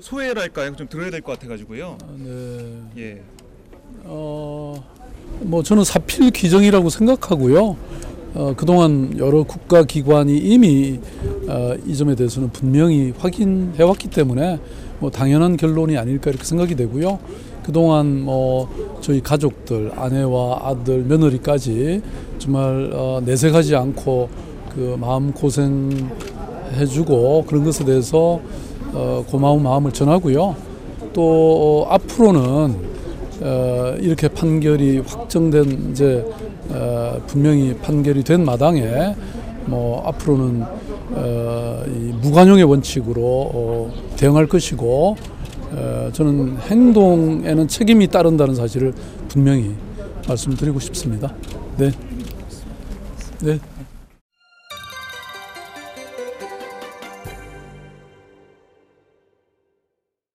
소외랄까요? 좀 들어야 될 것 같아가지고요. 네. 예. 어, 뭐 저는 사필 규정이라고 생각하고요. 어, 그동안 여러 국가 기관이 이미 어, 이 점에 대해서는 분명히 확인해 왔기 때문에 뭐 당연한 결론이 아닐까 이렇게 생각이 되고요. 그동안 뭐 저희 가족들 아내와 아들 며느리까지 정말 어, 내색하지 않고 그 마음 고생 해주고 그런 것에 대해서 어, 고마운 마음을 전하고요. 또 어, 앞으로는 어, 이렇게 판결이 확정된 이제 어, 분명히 판결이 된 마당에 뭐 앞으로는 어, 이 무관용의 원칙으로 어, 대응할 것이고 어, 저는 행동에는 책임이 따른다는 사실을 분명히 말씀드리고 싶습니다. 네. 네.